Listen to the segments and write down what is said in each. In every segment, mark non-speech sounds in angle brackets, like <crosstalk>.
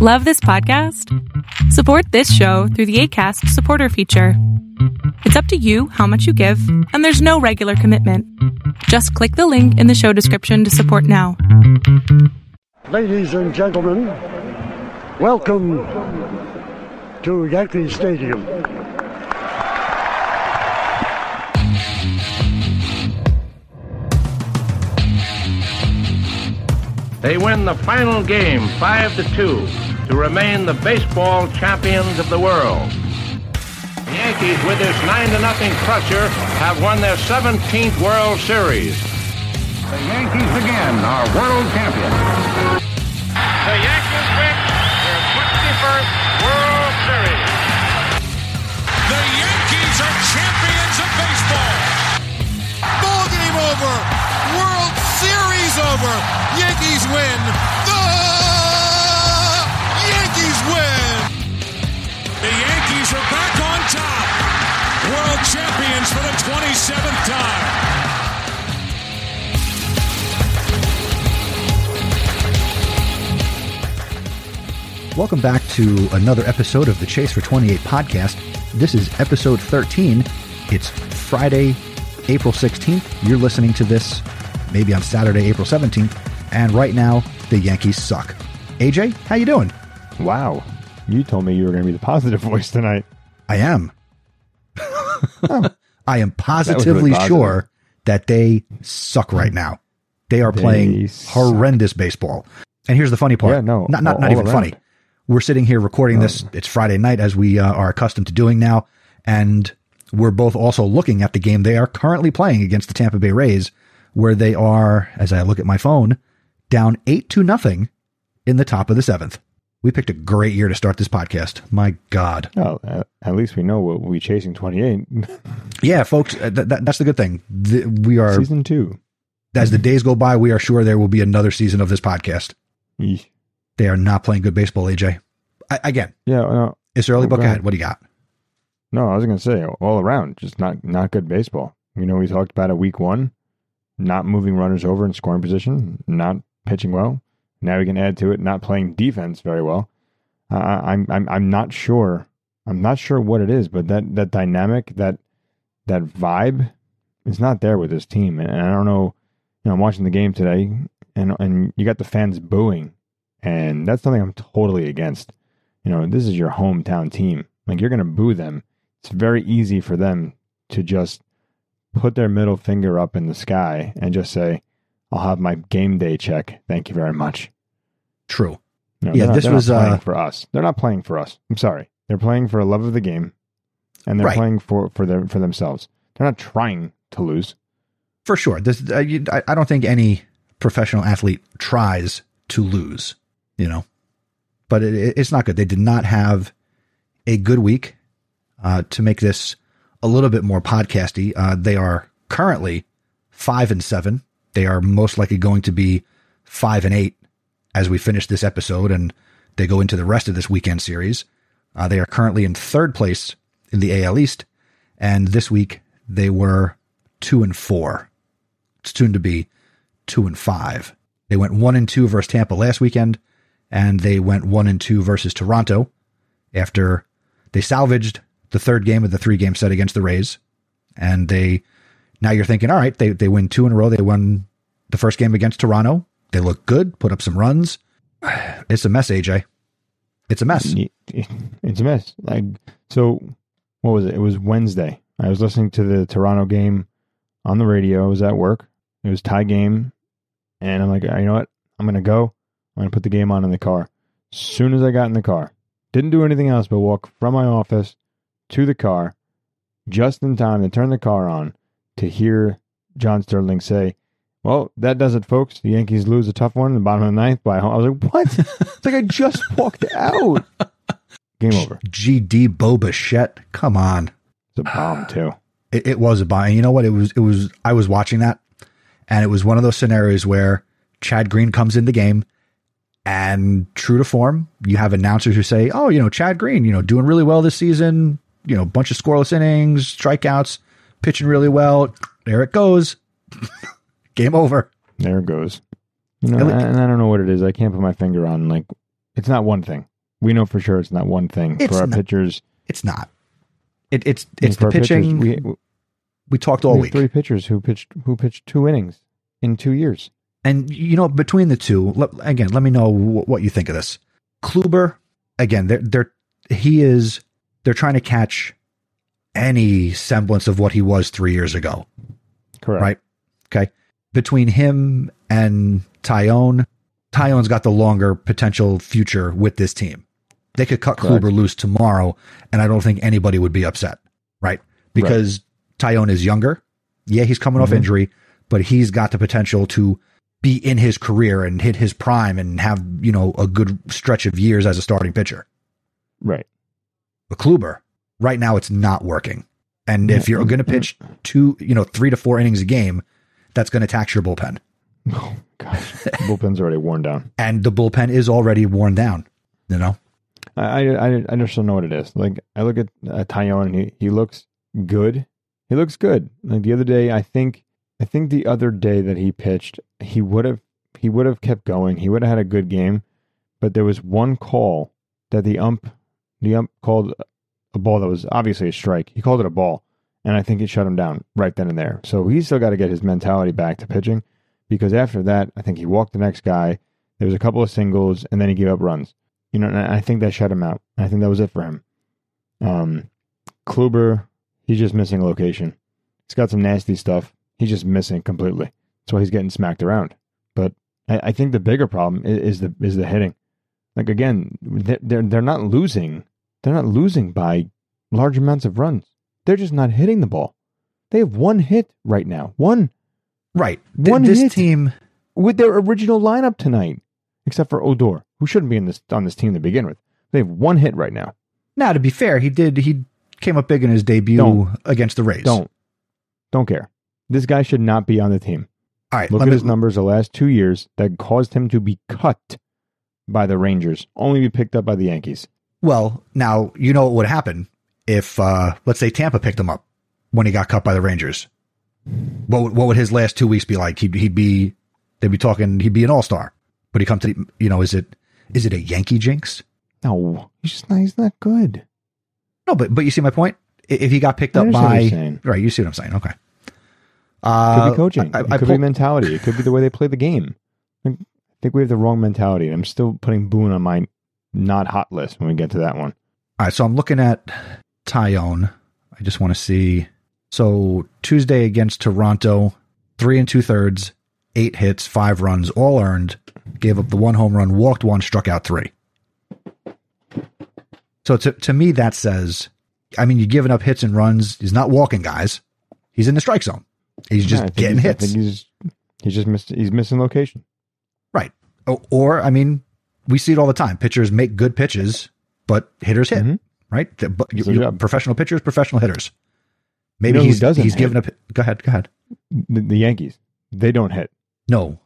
Love this podcast? Support this show through the ACAST supporter feature. It's up to you how much you give, and there's no regular commitment. Just click the link in the show description to support now. Ladies and gentlemen, welcome to Yankee Stadium. They win the final game 5 to 2 to remain the baseball champions of the world. The Yankees, with this 9 to nothing crusher, have won their 17th World Series. The Yankees again are world champions. The Yankees win their 21st World Series. The Yankees are champions of baseball. Ball game over. World Series over. Yankees win. World for the 27th time. Welcome back to another episode of the Chase for 28 podcast. This is episode 13. It's Friday, April 16th. You're listening to this maybe on Saturday, April 17th. And right now, the Yankees suck. AJ, how you doing? Wow. You told me you were going to be the positive voice tonight. I am. I am <laughs> positively positive. sure that they suck right now. They are They playing suck. horrendous baseball. And here's the funny part. Yeah, no, not not, all- not even funny. We're sitting here recording this. It's Friday night, as we uh, are accustomed to doing now, and we're both also looking at the game they are currently playing against the Tampa Bay Rays, where they are, as I look at my phone, down eight to nothing in the top of the seventh. We picked a great year to start this podcast. My God. Well, at, at least we know we'll be chasing 28. Yeah, folks, uh, th- th- that's the good thing. Th- we are, Season two. as the days go by, we are sure there will be another season of this podcast. Yeesh. They are not playing good baseball, AJ. I, again, Yeah, no, it's early Oh, book ahead. What do you got? no, I was going to say all around, just not not good baseball. You know, we talked about a week one, not moving runners over in scoring position, not pitching well. Now we can add to it, not playing defense very well. I- I'm I'm I'm not sure. I'm not sure what it is, but that that dynamic, that that vibe, is not there with this team. And I don't know. You know, I'm watching the game today, and and you got the fans booing, and that's something I'm totally against. You know, this is your hometown team. Like you're to boo them. It's very easy for them to just put their middle finger up in the sky and just say, "I'll have my game day check. Thank you very much." True. No, Yeah, not- this was, uh, for us. They're not playing for us. I'm sorry. They're playing for a love of the game, and they're Right. playing for for their for themselves. They're not trying to lose. For sure. This, uh, you, I, I don't think any professional athlete tries to lose, you know, but it, it- it's not good. They did not have a good week uh, to make this a little bit more podcasty. Uh, they are currently five and seven. They are most likely going to be five and eight as we finish this episode and they go into the rest of this weekend series. Uh, they are currently in third place in the AL East, and this week they were two and four. It's soon to be two and five. They went one and two versus Tampa last weekend, and they went one and two versus Toronto after they salvaged the third game of the three game set against the Rays. And they now you're thinking, all right, they they win two in a row. They won the first game against Toronto. They look good, put up some runs. <sighs> It's a mess, AJ. It's a mess. <laughs> It's a mess. Like so, what was it? It was Wednesday. I was listening to the Toronto game on the radio. I was at work. It was tie game, and I'm like, you know what? I'm gonna go. I'm gonna put the game on in the car. Soon as I got in the car, didn't do anything else but walk from my office to the car, just in time to turn the car on to hear John Sterling say, "Well, that does it, folks. The Yankees lose a tough one in the bottom of the ninth by home." I was like, "What?" it's like I just <laughs> walked out. Game over. GD Bo Bichette. Come on. It's a bomb <sighs> too. It, it was a bomb. And you know what? It was, it was, I was watching that and it was one of those scenarios where Chad Green comes in the game and true to form, you have announcers who say, Oh, you know, Chad Green, you know, doing really well this season, you know, bunch of scoreless innings, strikeouts, pitching really well. There it goes. <laughs> Game over. There it goes. You know, At le- and I don't know what it is. I can't put my finger on like It's not one thing. We know for sure it's not one thing. For our not. pitchers, It's not. It, it's it's the our pitchers, pitching. we, we, we talked all have week, three pitchers who pitched who pitched two innings in two years. and you know between the two, let, again, let me know wh- what you think of this. Kluber, again, they're they're he is they're trying to catch any semblance of what he was three years ago. Correct. right? Okay. Between him and Taillon, Taillon's got the longer potential future with this team. They could cut Correct. Kluber loose tomorrow, and I don't think anybody would be upset, right? Because Taillon is younger. Yeah, he's coming off Mhm. injury, but he's got the potential to be in his career and hit his prime and have, you know, a good stretch of years as a starting pitcher. Right. But Kluber, right now it's not working. And if you're going to pitch two, you know, three to four innings a game, that's going to tax your bullpen. Oh gosh, bullpen's already worn down. <laughs> And the bullpen is already worn down, you know? I, I I just don't know what it is. Like I look at uh, Taillon and he, he looks good. He looks good. Like the other day, I think I think the other day that he pitched, he would have he would have kept going. He would have had a good game, but there was one call that the ump the ump called a ball that was obviously a strike. He called it a ball, and I think it shut him down right then and there. So he's still got to get his mentality back to pitching, because after that, I think he walked the next guy. There was a couple of singles, and then he gave up runs. You know, and I think that shut him out. I think that was it for him. Um, Kluber, he's just missing location. He's got some nasty stuff. He's just missing completely. That's why he's getting smacked around. But I, I think the bigger problem is, is the is the hitting. Like again, they're, they're they're not losing. They're not losing by large amounts of runs. They're just not hitting the ball. They have one hit right now. One Right. Th- One this hit. team, with their original lineup tonight, except for Odor, who shouldn't be in this on this team to begin with. They have one hit right now. now to be fair, he did, he came up big in his debut Don't. against the Rays. Don't don't care. This guy should not be on the team. All right. Look at me- his numbers the last two years that caused him to be cut by the Rangers, only be picked up by the Yankees. Well, now, you know what would happen if, uh, let's say Tampa picked him up when he got cut by the Rangers. What would, what would his last two weeks be like? He'd, he'd be, they'd be talking, he'd be an all star. But he come to, the, you know, is it, is it a Yankee jinx? No, he's just not. He's not good. No, but, but you see my point? If he got picked up by, right, you see what I'm saying? Okay. Uh, Could Uh, be coaching. I, it I, could pulled- be mentality. It could be the way they play the game. I think we have the wrong mentality. I'm still putting Boone on my not hot list when we get to that one. All right, so I'm looking at Taillon. I just want to see. So Tuesday against Toronto, three and two thirds, eight hits, five runs, all earned. Gave up the one home run, walked one, struck out three. So to to me, that says, I mean, you're giving up hits and runs. He's not walking guys. He's in the strike zone. He's just Yeah, getting he's- I hits. think he's he's just missed. He's missing location. Right. O- Or, I mean, we see it all the time. Pitchers make good pitches, but hitters hit, Mhm. Right? The- you, you- professional pitchers, professional hitters. Maybe know he's doesn't he's hit? giving up. Go ahead. Go ahead. The, the Yankees, they don't hit. No,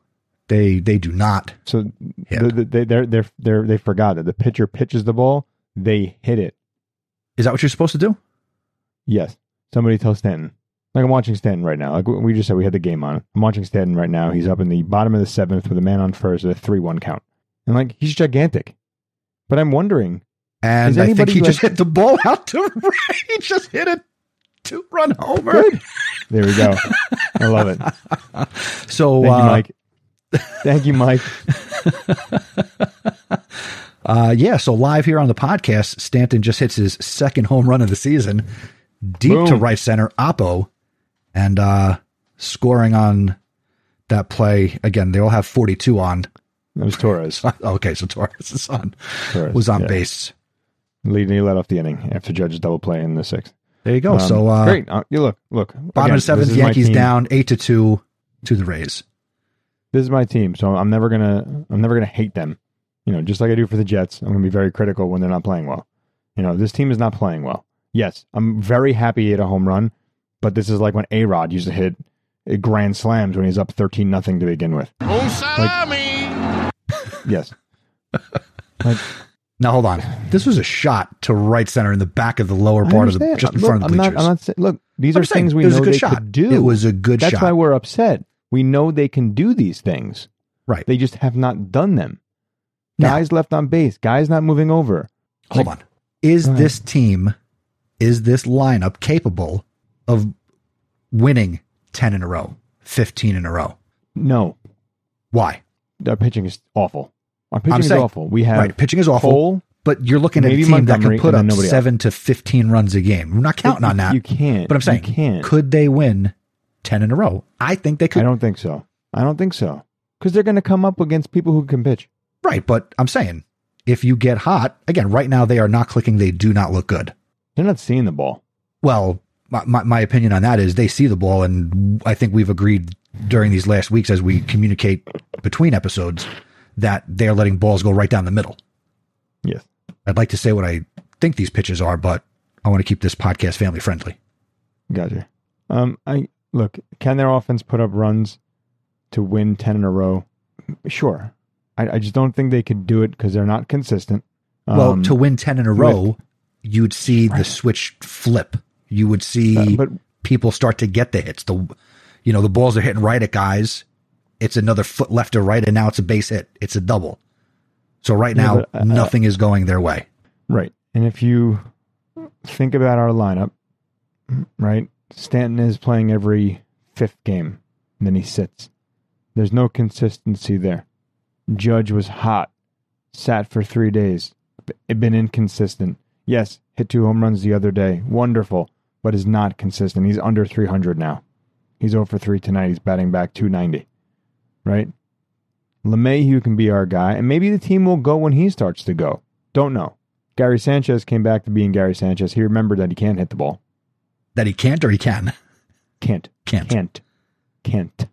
they they do not. So the, they they're, they're, they're, they forgot that the pitcher pitches the ball, they hit it. Is that what you're supposed to do? Yes. Somebody tell Stanton. Like I'm watching Stanton right now. Like we just said, we had the game on. I'm watching Stanton right now. He's up in the bottom of the seventh with a man on first at a three-one count, and like he's gigantic. But I'm wondering, And I think he just hit the ball <laughs> out to right. He just hit a two run homer. Good. there we go. I love it. <laughs> So Thank uh, you, Mike. Thank you, Mike. <laughs> Uh, yeah, so live here on the podcast, Stanton just hits his second home run of the season, deep to right center, Oppo, and uh, scoring on that play. Again, they all have 42 on. That was Torres. Okay, so Torres' son Torres, was on yeah. base. Lead, he let off the inning after Judge's double play in the sixth. There you go. Um, so uh, great. Uh, you look, look. bottom again, of the seventh, Yankees down eight to two to the Rays. This is my team, so I'm never gonna, I'm never gonna hate them. You know, just like I do for the Jets, I'm gonna be very critical when they're not playing well. You know, this team is not playing well. Yes, I'm very happy he hit a home run, but this is like when A Rod used to hit grand slams when he's up thirteen nothing to begin with. Un salami. Yes, <laughs> like Now hold on. This was a shot to right center in the back of the lower part of the just in Look, front of the I'm bleachers. not, I'm not saying, look, these I'm are saying things we know they shot. could do. It was a good That's shot. That's why we're upset. We know they can do these things. right. They just have not done them. Now- Guys left on base. Guys not moving over. Hold on. Is this team, is this lineup capable of winning 10 in a row, 15 in a row? No, Why? our pitching is awful. Our pitching I'm is saying- awful. We have right. Pitching is awful, Cole. but you're looking at a team that can put up seven to 15 runs a game. I'm not counting on that. You can't. But I'm saying, you can't. could they win 10 in a row? I think they could. I don't think so. I don't think so. Because they're going to come up against people who can pitch. Right. But I'm saying, if you get hot, again, right now they are not clicking. They do not look good. They're not seeing the ball. Well, my, my, my opinion on that is they see the ball, and I think we've agreed during these last weeks as we communicate between episodes that they're letting balls go right down the middle. Yes. I'd like to say what I think these pitches are, but I want to keep this podcast family friendly. Gotcha. Um, I look. Can their offense put up runs to win ten in a row? Sure. I, I just don't think they could do it because they're not consistent. well, Um, to win 10 in a row, you'd see the switch flip. You would see Uh, but- people start to get the hits. The, you know, the balls are hitting right at guys. It's another foot left or right, and now it's a base hit. It's a double. So right Yeah, now, but, uh, nothing is going their way. Right. And if you think about our lineup, right? Stanton is playing every fifth game, and then he sits. There's no consistency there. Judge was hot, sat for three days, b- been inconsistent. Yes, hit two home runs the other day. Wonderful, but is not consistent. He's under 300 now. He's 0 for 3 tonight. He's batting back 290. Right? LeMahieu can be our guy, and maybe the team will go when he starts to go. Don't know. Gary Sanchez came back to being Gary Sanchez. He remembered that he can't hit the ball. That he can't or he can. Can't. Can't. Can't. Can't.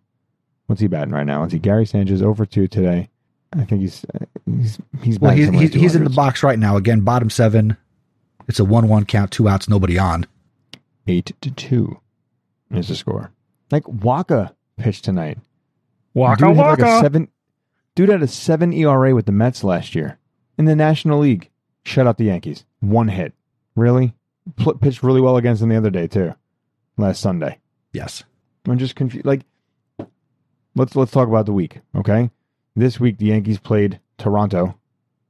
What's he batting right now? Is he Gary Sanchez over two today? I think he's uh, he's he's Well, he's, he's, he's in the box right now. Again, bottom seven. It's a 1 1 count, two outs, nobody on. eight to two is the score. Like Wacha pitched tonight. Wacha dude had like a seven. Dude had a seven ERA with the Mets last year in the National League. Shut out the Yankees. One hit. Really? Pl- pitched really well against them the other day too. Last Sunday. Yes. I'm just confused. Like, let's let's talk about the week. Okay, this week the Yankees played Toronto,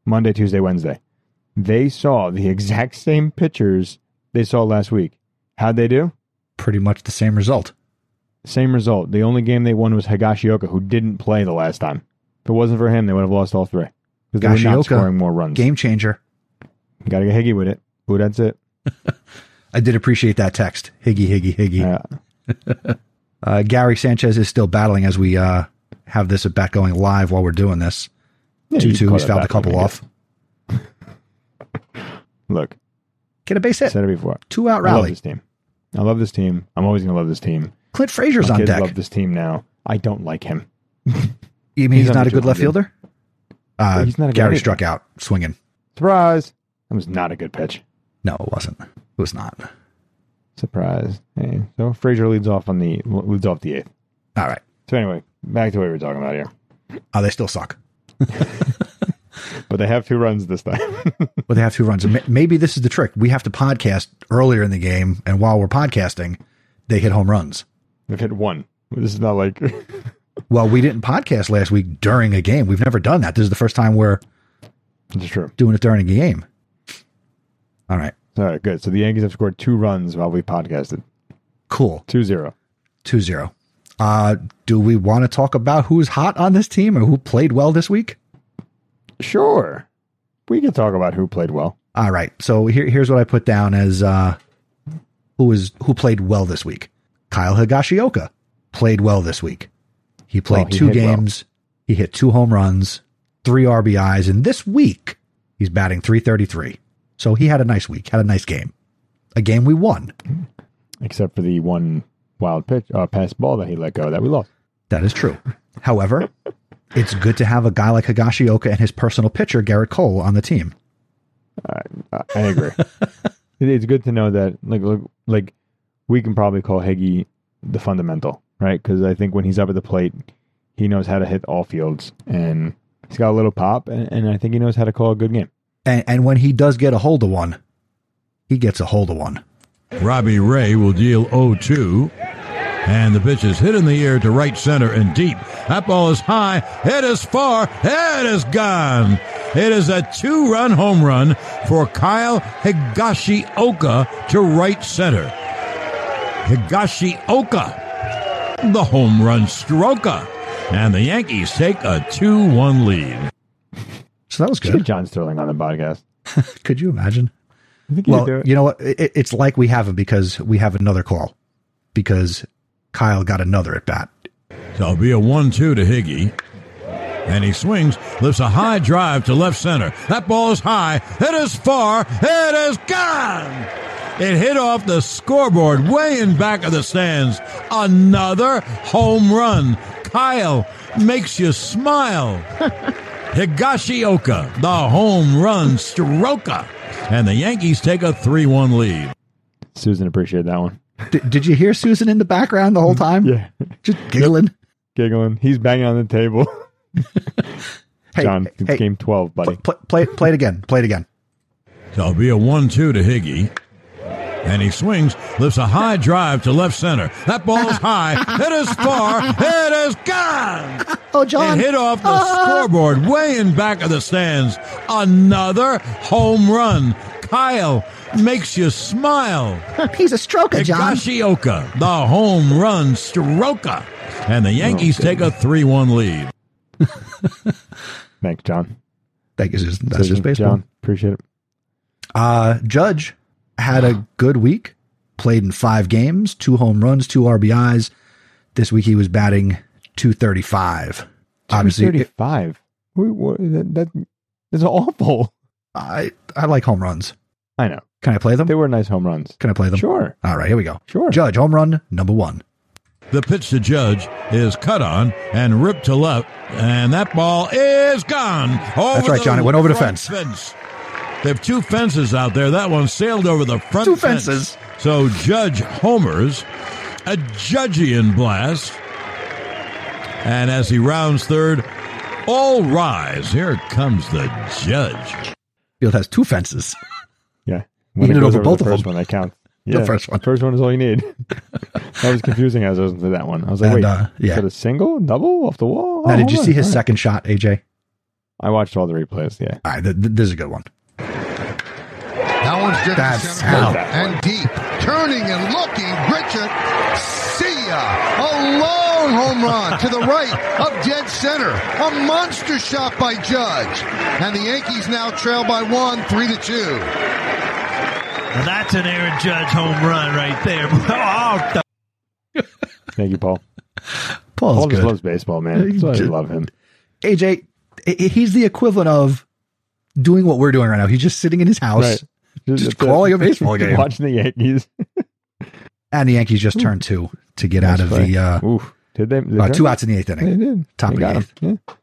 Monday, Tuesday, Wednesday. They saw the <laughs> exact same pitchers they saw last week. How'd they do? Pretty much the same result. Same result. The only game they won was Higashioka, who didn't play the last time. If it wasn't for him, they would have lost all three because they were not Higashioka, scoring more runs. Game changer. Got to get Higgy with it. Ooh, that's it. <laughs> I did appreciate that text. Higgy, Higgy, Higgy. Yeah. <laughs> Uh, Gary Sanchez is still battling as we uh, have this at bat going live while we're doing this. Yeah, 2 you 2. call He's fouled a couple off. <laughs> Look, Get a base hit. said it before. Two out rally. I love rally. this team. I love this team. I'm always going to love this team. Clint Frazier's My on deck. love this team now. I don't like him. You mean He's he's, not a good left fielder? Uh, He's not a Gary struck out swinging. Surprise! That was not a good pitch. No, it wasn't. It was not. Surprise! Hey, so Frazier leads off on the leads off the eighth. All right. So anyway, back to what we were talking about here. Oh, they still suck. <laughs> But they have two runs this time. <laughs> But they have two runs. Maybe this is the trick. We have to podcast earlier in the game, and while we're podcasting, they hit home runs. They've hit one. This is not like <laughs> Well, we didn't podcast last week during a game. We've never done that. This is the first time we're it's true. doing it during a game. All right. All right, good. So the Yankees have scored two runs while we podcasted. Cool. 2-0. 2 0. Uh, do we want to talk about who's hot on this team or who played well this week? Sure. We can talk about who played well. All right. So here, here's what I put down as uh, who was who played well this week. Kyle Higashioka played well this week. He played he two hit well. games. He hit two home runs, three RBIs, and this week he's batting 333. So he had a nice week, had a nice game, a game we won. Except for the one wild pitch uh, pass ball that he let go that we lost. That is true. However, it's good to have a guy like Higashioka and his personal pitcher Gerrit Cole on the team. I, I agree. <laughs> It's good to know that, like, like we can probably call Higgy the fundamental, right? Because I think when he's up at the plate, he knows how to hit all fields, and he's got a little pop, and, and I think he knows how to call a good game. And, and when he does get a hold of one, he gets a hold of one. Robbie Ray will deal 0 2. And the pitch is hit in the air to right center and deep. That ball is high. It is far. It is gone. It is a two run home run for Kyle Higashioka to right center. Higashioka, the home run stroker. And the Yankees take a 2 1 lead. So that was Get good. John Sterling on the podcast. <laughs> Could you imagine? I think you Well, could do it. you know what? It, it's like we have him because we have another call because Kyle got another at bat. So it'll be a 1 2 to Higgy. And he swings, lifts a high drive to left center. That ball is high. It is far. It is gone. It hit off the scoreboard way in back of the stands. Another home run. Kyle makes you smile. <laughs> Higashioka, the home run stroker. And the Yankees take a 3 1 lead. Suzyn appreciated that one. D- did you hear Suzyn in the background the whole mm, time? Yeah. Just giggling. Giggling. He's banging on the table. <laughs> Hey, John, it's hey, game 12, buddy. play, play, play it again. Play it again. So it'll be a 1 2 to Higgy. And he swings, lifts a high drive to left center. That ball is <laughs> high. It is far. It is gone. <laughs> Oh, John. It hit off the <laughs> scoreboard way in back of the stands. Another home run. Kyle makes you smile. He's a stroker, John. Higashioka, the home run stroker. And the Yankees take a 3 1 lead. Thanks, John. Thank you, That's just baseball. John, appreciate it. Uh, Judge had a good week, played in five games, two home runs, two RBIs. This week he was batting 235. Obviously, it- 35. Wait, what, that, that, that's awful. I, I like home runs. I know. Can I play them? They were nice home runs. Can I play them? Sure. All right, here we go. Sure. Judge, home run number one. The pitch to Judge is cut on and ripped to left, and that ball is gone. Over That's right, the John. It went over the front fence. They have two fences out there. That one sailed over the front Two fence. fences. So Judge homers a Judgian blast, and as he rounds third, all rise. Here comes the Judge. Field has two fences. Yeah. Even it goes over both of the first them. one, that counts. <laughs> The Yeah, first one. First one is all you need. <laughs> that was confusing as I was into that one. I was like, And, wait, uh, yeah. is that a single, double, off the wall? now, Oh, did you hold see on. his All right. second shot, AJ? I watched all the replays, yeah. All right, th- th- this is a good one. That one's driven That's to center out. and deep. Turning and looking, Richard. See ya. A long home run to the right of dead center. A monster shot by Judge. And the Yankees now trail by one, three to two. Now that's an Aaron Judge home run right there. <laughs> Oh, th- Thank you, Paul. Paul's Paul just good. loves baseball, man. That's why I love him. AJ, i- i- he's the equivalent of doing what we're doing right now. He's just sitting in his house, Right. Just That's calling a baseball <laughs> game. Watching the Yankees. and the Yankees just turned two to get out of Nice the uh. Oof. Did they? did uh, two outs in the eighth They inning. did. Top They of the him. Yeah.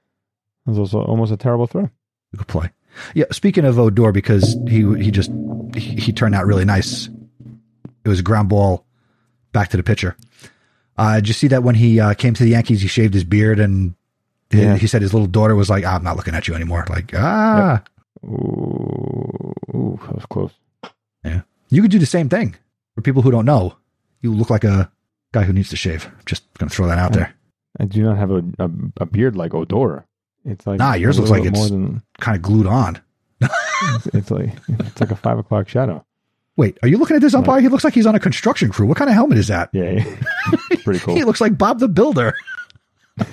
That was also almost a terrible throw. Good play. Yeah. Speaking of Odor, because he he just he, he turned out really nice. It was a ground ball back to the pitcher. Uh, did you see that when he uh, came to the Yankees, he shaved his beard and Yeah. he said his little daughter was like, "I'm not looking at you anymore." Like, ah, Ooh, ooh, that was close. yeah. You could do the same thing. For people who don't know, you look like a guy who needs to shave. Just gonna throw that out there. I do not have a, a, a beard like Odor. It's like Nah, yours looks like it's- more than Kind of glued on. it's, it's like it's like a five o'clock shadow. Wait, are you looking at this umpire? He looks like he's on a construction crew. What kind of helmet is that? Yeah, it's <laughs> pretty cool. He looks like Bob the Builder. <laughs>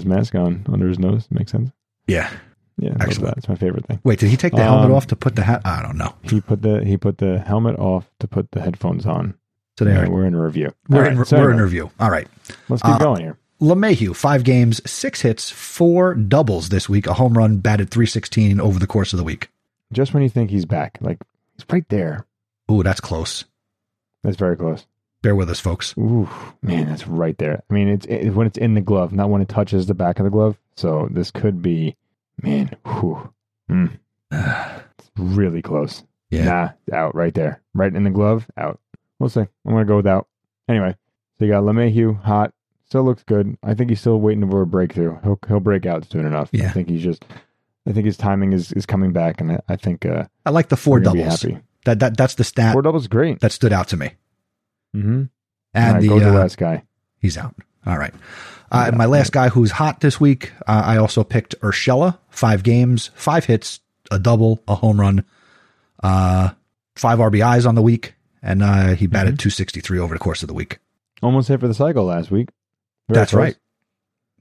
His mask on under his nose. Makes sense. Yeah. Yeah, Excellent. that. It's my favorite thing. Wait, did he take the helmet Um, off to put the hat? I don't know. He put the he put the helmet off to put the headphones on. So there, Yeah, we're in a review. we're All in so we're in review. All right. Let's keep Uh, going here. LeMahieu, five games, six hits, four doubles this week. A home run, batted 316 over the course of the week. Just when you think he's back, like he's right there. Ooh, that's close. That's very close. Bear with us, folks. Ooh, man, that's right there. I mean, it's it, when it's in the glove, not when it touches the back of the glove. So this could be, man, whew, mm, it's <sighs> really close. Yeah. Nah, out right there, right in the glove, out. We'll see. I'm gonna go without. Anyway, so you got LeMahieu, hot, still looks good. I think he's still waiting for a breakthrough. He'll he'll break out soon enough. Yeah. I think he's just. I think his timing is, is coming back, and I, I think uh, I like the 4 we're gonna be doubles. That that that's the stat Four doubles, great. that stood out to me. Mm-hmm. And right, the go to the uh, last guy. He's out. All right. Uh, my last guy who's hot this week, uh, I also picked Urshela. Five games, five hits, a double, a home run, uh, five RBIs on the week, and uh, he batted 263 over the course of the week. Almost hit for the cycle last week. Very That's close. right.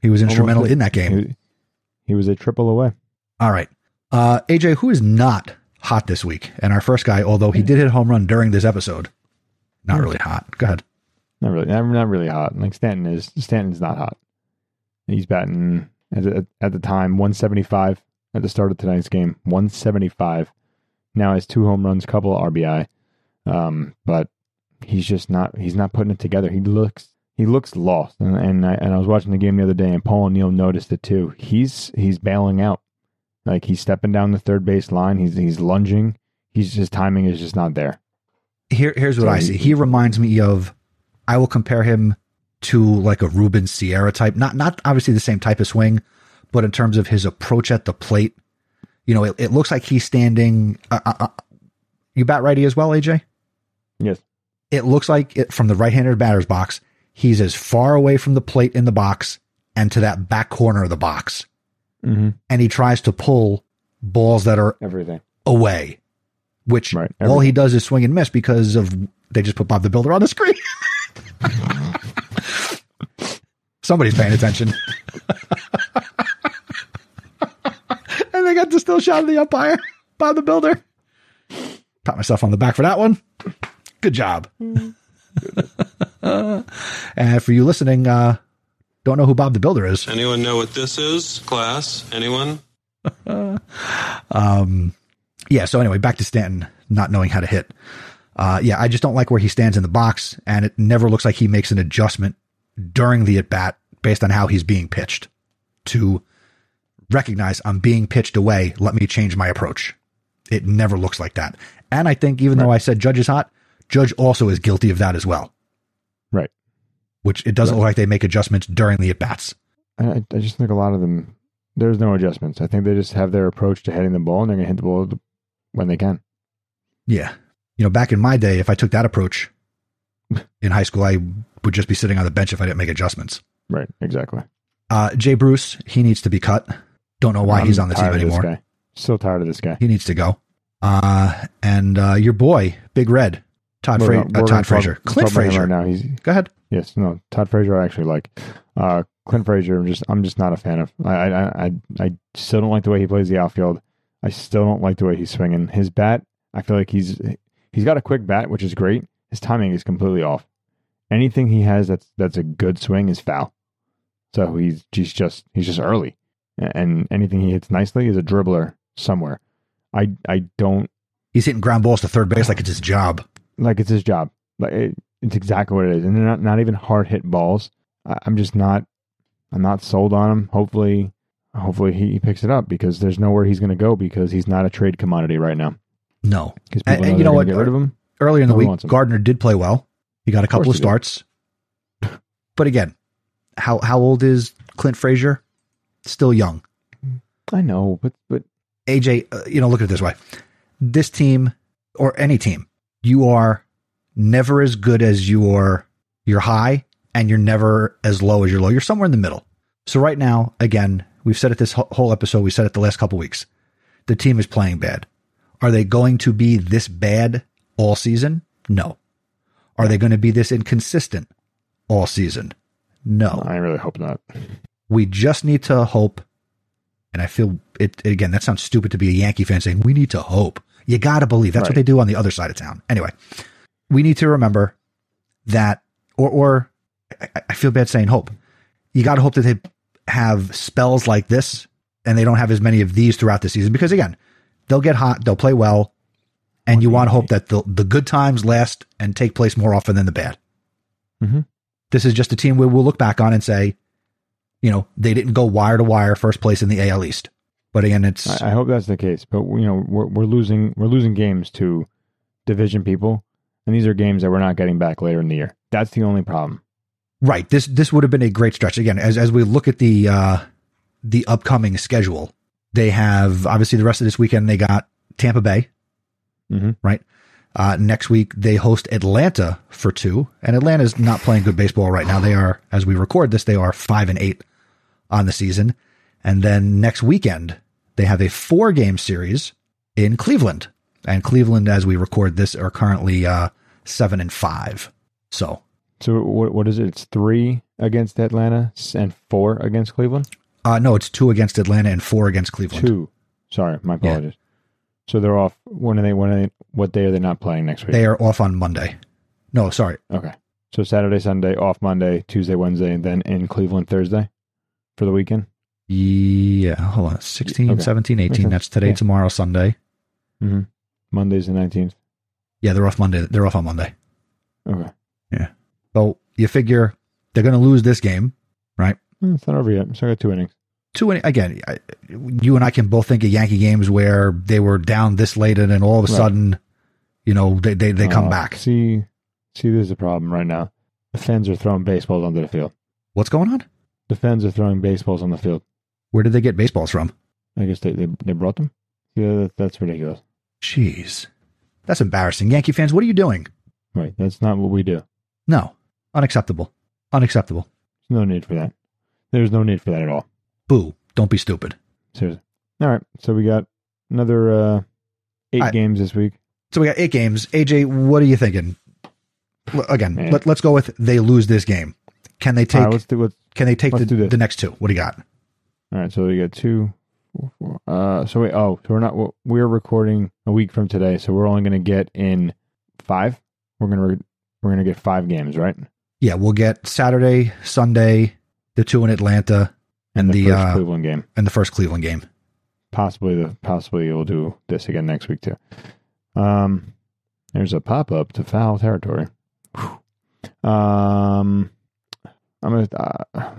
He was instrumental in that game. He, he was a triple away. All right. Uh, AJ, who is not hot this week? And our first guy, although he did hit a home run during this episode, not really hot. Go ahead. Not really. Not, not really hot. Like Stanton is. Stanton's not hot. He's batting at the, at the time 175 at the start of tonight's game. 175. Now has two home runs, couple of RBI. Um, but he's just not. He's not putting it together. He looks. He looks lost. And and I, and I was watching the game the other day, and Paul O'Neill noticed it too. He's he's bailing out. Like he's stepping down the third base line. He's he's lunging. He's his timing is just not there. Here, here's what I see. He reminds me of. I will compare him to like a Ruben Sierra type. Not not obviously the same type of swing, but in terms of his approach at the plate, you know, it, it looks like he's standing. Uh, uh, uh, you bat righty as well, AJ. Yes. It looks like it from the right-handed batter's box. He's as far away from the plate in the box and to that back corner of the box, Mm-hmm. and he tries to pull balls that are Everything. away, which Right, all he does is swing and miss because of they just put Bob the Builder on the screen. <laughs> Somebody's paying attention. <laughs> and they got the still shot of the umpire, Bob the Builder. Pat myself on the back for that one. Good job. <laughs> and for you listening, uh, don't know who Bob the Builder is. Anyone know what this is, class? Anyone? Um, yeah. So anyway, back to Stanton not knowing how to hit. Uh, yeah, I just don't like where he stands in the box, and it never looks like he makes an adjustment during the at bat based on how he's being pitched to recognize I'm being pitched away. Let me change my approach. It never looks like that. And I think even though I said Judge is hot, Judge also is guilty of that as well, Right. which it doesn't look like they make adjustments during the at bats. I, I just think a lot of them, there's no adjustments. I think they just have their approach to hitting the ball, and they're going to hit the ball when they can. Yeah. You know, back in my day, if I took that approach <laughs> in high school, I would just be sitting on the bench if I didn't make adjustments. Right. Exactly. Uh, Jay Bruce, he needs to be cut. Don't know why I'm he's on the team anymore. So tired of this guy. He needs to go. Uh, and uh, your boy, Big Red, Todd, Fra- gonna- uh, Todd Frazier, Clint Frazier. Right now, he's Go ahead. yes, no. Todd Frazier, I actually like. Uh, Clint Frazier, I'm just, I'm just not a fan of. I, I, I, I still don't like the way he plays the outfield. I still don't like the way he's swinging his bat. I feel like he's, he's got a quick bat, which is great. His timing is completely off. Anything he has that's that's a good swing is foul. So he's he's just he's just early, and anything he hits nicely is a dribbler somewhere. I I don't He's hitting ground balls to third base like it's his job. like it's his job. Like it, it's exactly what it is, and they're not not even hard hit balls. I, I'm just not I'm not sold on him. Hopefully, hopefully he, he picks it up because there's nowhere he's going to go because he's not a trade commodity right now. No. Because And, people and you know what? Get rid of him. Earlier in the No week. Gardner did play well. He got a couple of course starts. <laughs> But again, how how old is Clint Frazier? Still young. I know, but but AJ, uh, you know, look at it this way. This team or any team, you are never as good as your your high and you're never as low as your low. You're somewhere in the middle. So right now, again, we've said it this whole episode, we said it the last couple weeks. The team is playing bad. Are they going to be this bad all season? No. Are they going to be this inconsistent all season? No. I really hope not. We just need to hope. And I feel it again. That sounds stupid to be a Yankee fan saying we need to hope. You got to believe that's what they do on the other side of town. Anyway, we need to remember that, or, or I, I feel bad saying hope. You got to hope that they have spells like this and they don't have as many of these throughout the season because again, they'll get hot, they'll play well, and you want to hope that the, the good times last and take place more often than the bad. Mhm. This is just a team we'll look back on and say, you know, they didn't go wire to wire first place in the AL East. But again, it's I, I hope that's the case. But you know, we're we're losing we're losing games to division people, and these are games that we're not getting back later in the year. That's the only problem. Right. This this would have been a great stretch. Again, as as we look at the uh the upcoming schedule, they have obviously the rest of this weekend they got Tampa Bay, Mhm. right? Uh, next week, they host Atlanta for two, and Atlanta's not playing good baseball right now. They are, as we record this, they are five and eight on the season. And then next weekend, they have a four game series in Cleveland. And Cleveland, as we record this, are currently uh, seven and five. So, So what what is it? It's three against Atlanta and four against Cleveland. uh, no, it's two against Atlanta and four against Cleveland. Two. Sorry, my apologies. So they're off. When are they? When are they? What day are they not playing next week? They are off on Monday. No, sorry. Okay. So Saturday, Sunday, off Monday, Tuesday, Wednesday, and then in Cleveland Thursday for the weekend. Yeah, hold on. 16, Okay. 17, 18. That's today, Yeah. tomorrow, Sunday. Mm-hmm. Monday's the nineteenth. Yeah, they're off Monday. They're off on Monday. Okay. So you figure they're going to lose this game, right? Hmm, It's not over yet. So I got two innings. Two innings. again. I, you and I can both think of Yankee games where they were down this late, and then all of a Right. sudden, you know, they they, they come Uh, back. See, see, there's a problem right now. The fans are throwing baseballs onto the field. What's going on? The fans are throwing baseballs on the field. Where did they get baseballs from? I guess they they, they brought them. Yeah, that, that's ridiculous. Jeez, that's embarrassing. Yankee fans, what are you doing? Right, that's not what we do. No, unacceptable. Unacceptable. There's no need for that. There's no need for that at all. Boo! Don't be stupid. Seriously. All right, so we got another uh, eight games this week. So we got eight games. AJ, what are you thinking? Again, Man. let, let's go with they lose this game. Can they take? right, let's do let's, can they take the, the next two? What do you got? All right, so we got two. four, four. Uh, so wait, oh, so we're not we're recording a week from today, so we're only going to get in five. We're gonna re- we're gonna get five games, right? Yeah, we'll get Saturday, Sunday, the two in Atlanta, and, the, the, first uh, Cleveland game. and the first Cleveland game. Possibly the possibly we'll do this again next week too. Um, there's a pop up to foul territory. Whew. Um, I'm gonna uh,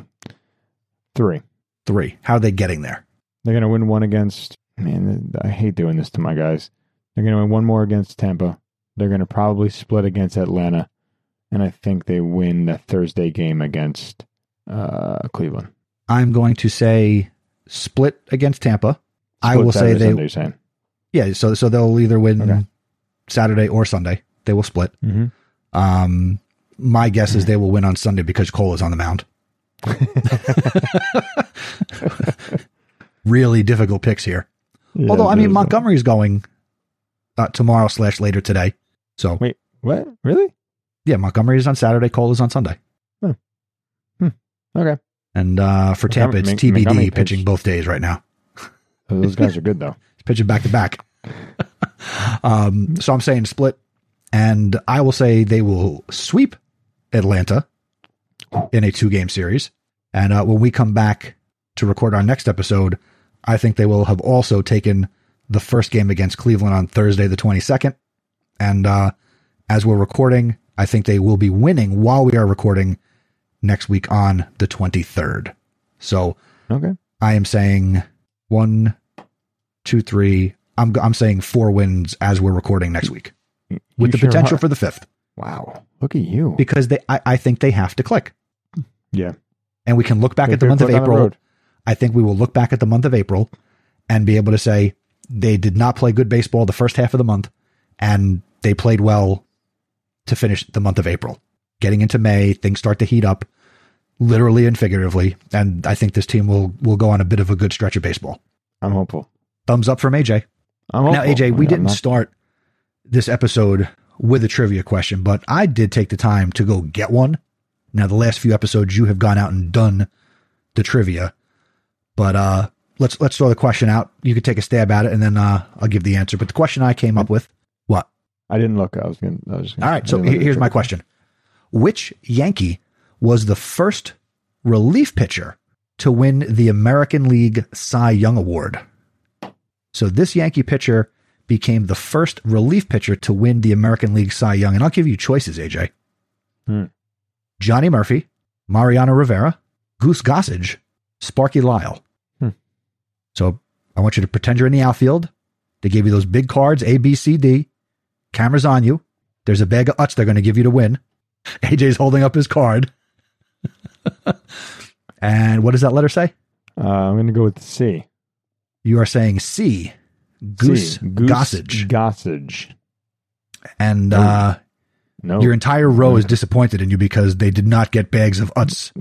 three. Three. How are they getting there? They're gonna win one against. Man, I hate doing this to my guys. They're gonna win one more against Tampa. They're gonna probably split against Atlanta, and I think they win the Thursday game against uh, Cleveland. I'm going to say split against Tampa. I Split will say they. Sunday, you're saying. Yeah, so so they'll either win Okay. Saturday or Sunday. They will split. Mm-hmm. Um, my guess is they will win on Sunday because Cole is on the mound. <laughs> really difficult picks here. Although I mean Montgomery's going uh, tomorrow slash later today. So Wait, what? Really? Yeah, Montgomery is on Saturday. Cole is on Sunday. Okay. And uh, for Tampa, it's TBD Montgomery pitching pitched- both days right now. Those guys are good though. <laughs> He's pitching back to back. <laughs> Um, so I'm saying split, and I will say they will sweep Atlanta in a two game series. And uh, when we come back to record our next episode, I think they will have also taken the first game against Cleveland on Thursday, the 22nd. And uh, as we're recording, I think they will be winning while we are recording next week on the 23rd. So Okay. I am saying one, two, three. I'm I'm saying four wins as we're recording next week, with the sure potential are. for the fifth, Wow. Look at you. because they I, I think they have to click, yeah. and we can look back They at the month of click on the April. I think we will look back at the month of April and be able to say they did not play good baseball the first half of the month, and they played well to finish the month of April. Getting into May, things start to heat up, literally and figuratively, and I think this team will will go on a bit of a good stretch of baseball. I'm hopeful. Thumbs up from AJ. I'm Now. AJ, we I'm didn't not- start this episode with a trivia question, but I did take the time to go get one. Now, the last few episodes, you have gone out and done the trivia, but uh, let's let's throw the question out. You could take a stab at it, and then uh, I'll give the answer. But the question I came up with? I didn't look. I was going. to I was gonna, All right, so didn't look here- at here's my question: Which Yankee was the first relief pitcher to win the American League Cy Young Award? So this Yankee pitcher became the first relief pitcher to win the American League Cy Young, and I'll give you choices, AJ. Hmm. Johnny Murphy, Mariano Rivera, Goose Gossage, Sparky Lyle. Hmm. So I want you to pretend you're in the outfield. They gave you those big cards, A, B, C, D. Cameras on you. There's a bag of Utz they're going to give you to win. <laughs> AJ's holding up his card. <laughs> and what does that letter say? Uh, I'm going to go with C. You are saying C. Goose, C. Goose Gossage. Gossage. And uh, No. your entire row is disappointed in you because they did not get bags of Utz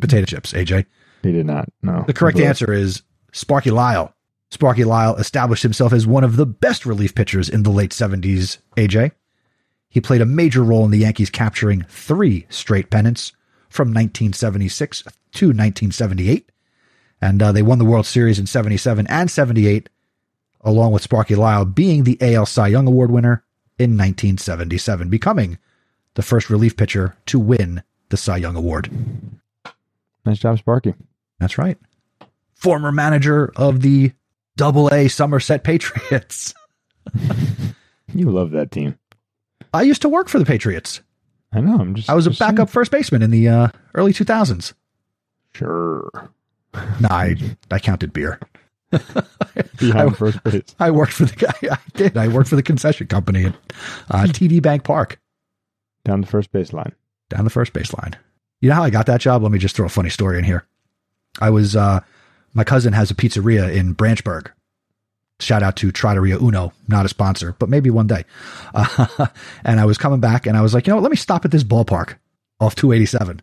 potato chips, AJ. He did not. No. The correct answer is Sparky Lyle. Sparky Lyle established himself as one of the best relief pitchers in the late 70s, AJ. He played a major role in the Yankees capturing three straight pennants from 1976 to 1978. And uh, they won the World Series in 77 and 78, along with Sparky Lyle being the AL Cy Young Award winner in 1977, becoming the first relief pitcher to win the Cy Young Award. Nice job, Sparky. That's right. Former manager of the Double A Somerset Patriots. <laughs> You love that team. I used to work for the Patriots. I know. I'm just. I was a just backup first baseman in the uh, early 2000s. Sure. <laughs> No, I, I counted beer. <laughs> Behind I- first base. I worked for the guy. I did. I worked for the concession company at uh, TD Bank Park Down the first base line. down the first baseline. You know how I got that job? Let me just throw a funny story in here. I was, uh, my cousin has a pizzeria in Branchburg. Shout out to Trattoria Uno, not a sponsor, but maybe one day. Uh, <laughs> and I was coming back and I was like, you know what? Let me stop at this ballpark off 287.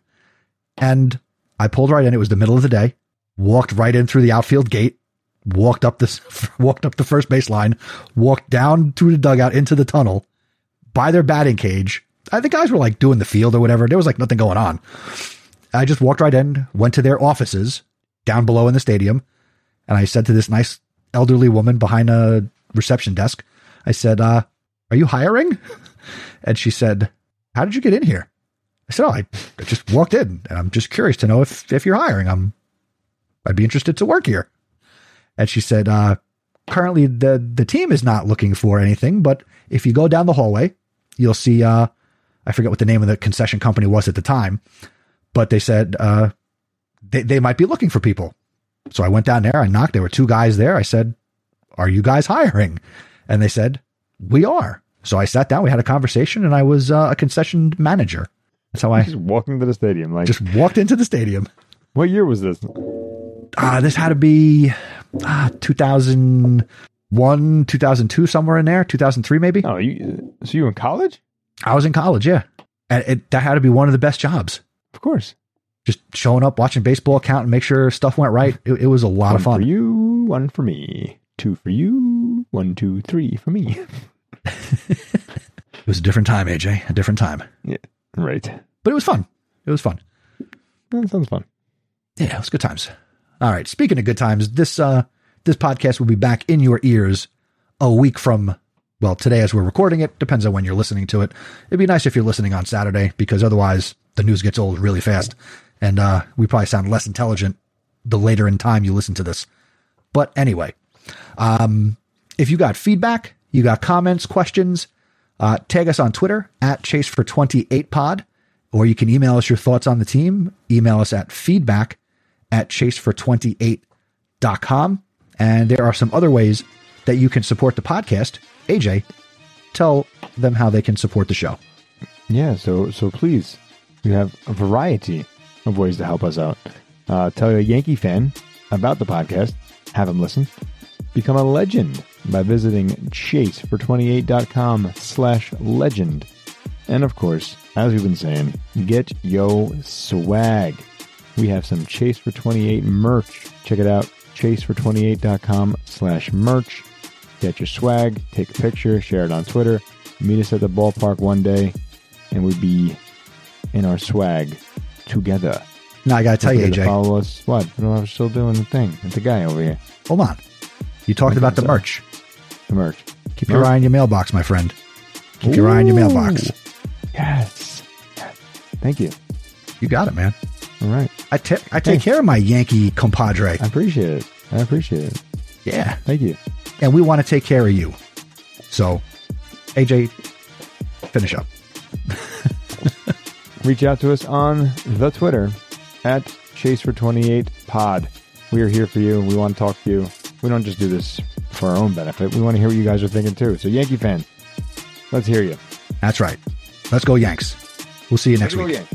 And I pulled right in. It was the middle of the day, walked right in through the outfield gate, walked up this, <laughs> walked up the first base line, walked down through the dugout into the tunnel by their batting cage. Uh, the guys were like doing the field or whatever. There was like nothing going on. I just walked right in, went to their offices down below in the stadium, and I said to this nice elderly woman behind a reception desk, I said, uh, are you hiring? <laughs> And she said, how did you get in here? I said, oh, I, I just walked in and I'm just curious to know if, if you're hiring. I'm, I'd be interested to work here. And she said, uh, currently the, the team is not looking for anything, but if you go down the hallway, you'll see, uh, I forget what the name of the concession company was at the time, but they said, uh, they, they might be looking for people. So I went down there, I knocked, there were two guys there. I said, are you guys hiring? And they said, we are. So I sat down, we had a conversation and I was uh, a concession manager. That's how I Just walking to the stadium. Like, just walked into the stadium. what year was this? Uh, this had to be uh, 2001, 2002, somewhere in there, 2003 maybe. Oh, you. So you in college? I was in college, yeah. And it, that had to be one of the best jobs. Of course. Just showing up, watching baseball, counting, make sure stuff went right. It, it was a lot one of fun. for you, one for me. Two for you, one, two, three for me. <laughs> It was a different time, AJ, a different time. yeah, right. But it was fun. It was fun. That sounds fun. Yeah, it was good times. All right. Speaking of good times, this uh this podcast will be back in your ears a week from well, today as we're recording it, depends on when you're listening to it. It'd be nice if you're listening on Saturday because otherwise the news gets old really fast. And uh we probably sound less intelligent the later in time you listen to this. But anyway, um if you got feedback, you got comments, questions, uh, tag us on Twitter at Chase for 28 pod, or you can email us your thoughts on the team. Email us at feedback at chase chasefor28.com. And there are some other ways that you can support the podcast. AJ, tell them how they can support the show. Yeah, so so please, we have a variety of ways to help us out. Uh, tell a Yankee fan about the podcast, have him listen, become a legend by visiting chasefor28.com slash legend. And of course, as we've been saying, get yo swag. We have some Chase for 28 merch. Check it out, chasefor28.com slash merch. Get your swag, take a picture, share it on Twitter, meet us at the ballpark one day, and we'd be in our swag together. Now, I got to tell you, AJ, follow us. What? I'm still doing the thing with the guy over here. hold on. You talked about the sorry. merch. The merch. Keep your eye on your mailbox, my friend. Keep your eye on your mailbox. Yes. Yes. Thank you. You got it, man. All right. I I take Thanks. care of my Yankee compadre. I appreciate it. I appreciate it. Yeah. Thank you. And we want to take care of you. So, AJ, finish up. <laughs> Reach out to us on the Twitter at chasefor28pod. We are here for you. We want to talk to you. We don't just do this for our own benefit. We want to hear what you guys are thinking too. So, Yankee fan, let's hear you. That's right. Let's go, Yanks. We'll see you next Let's go, week. Yanks.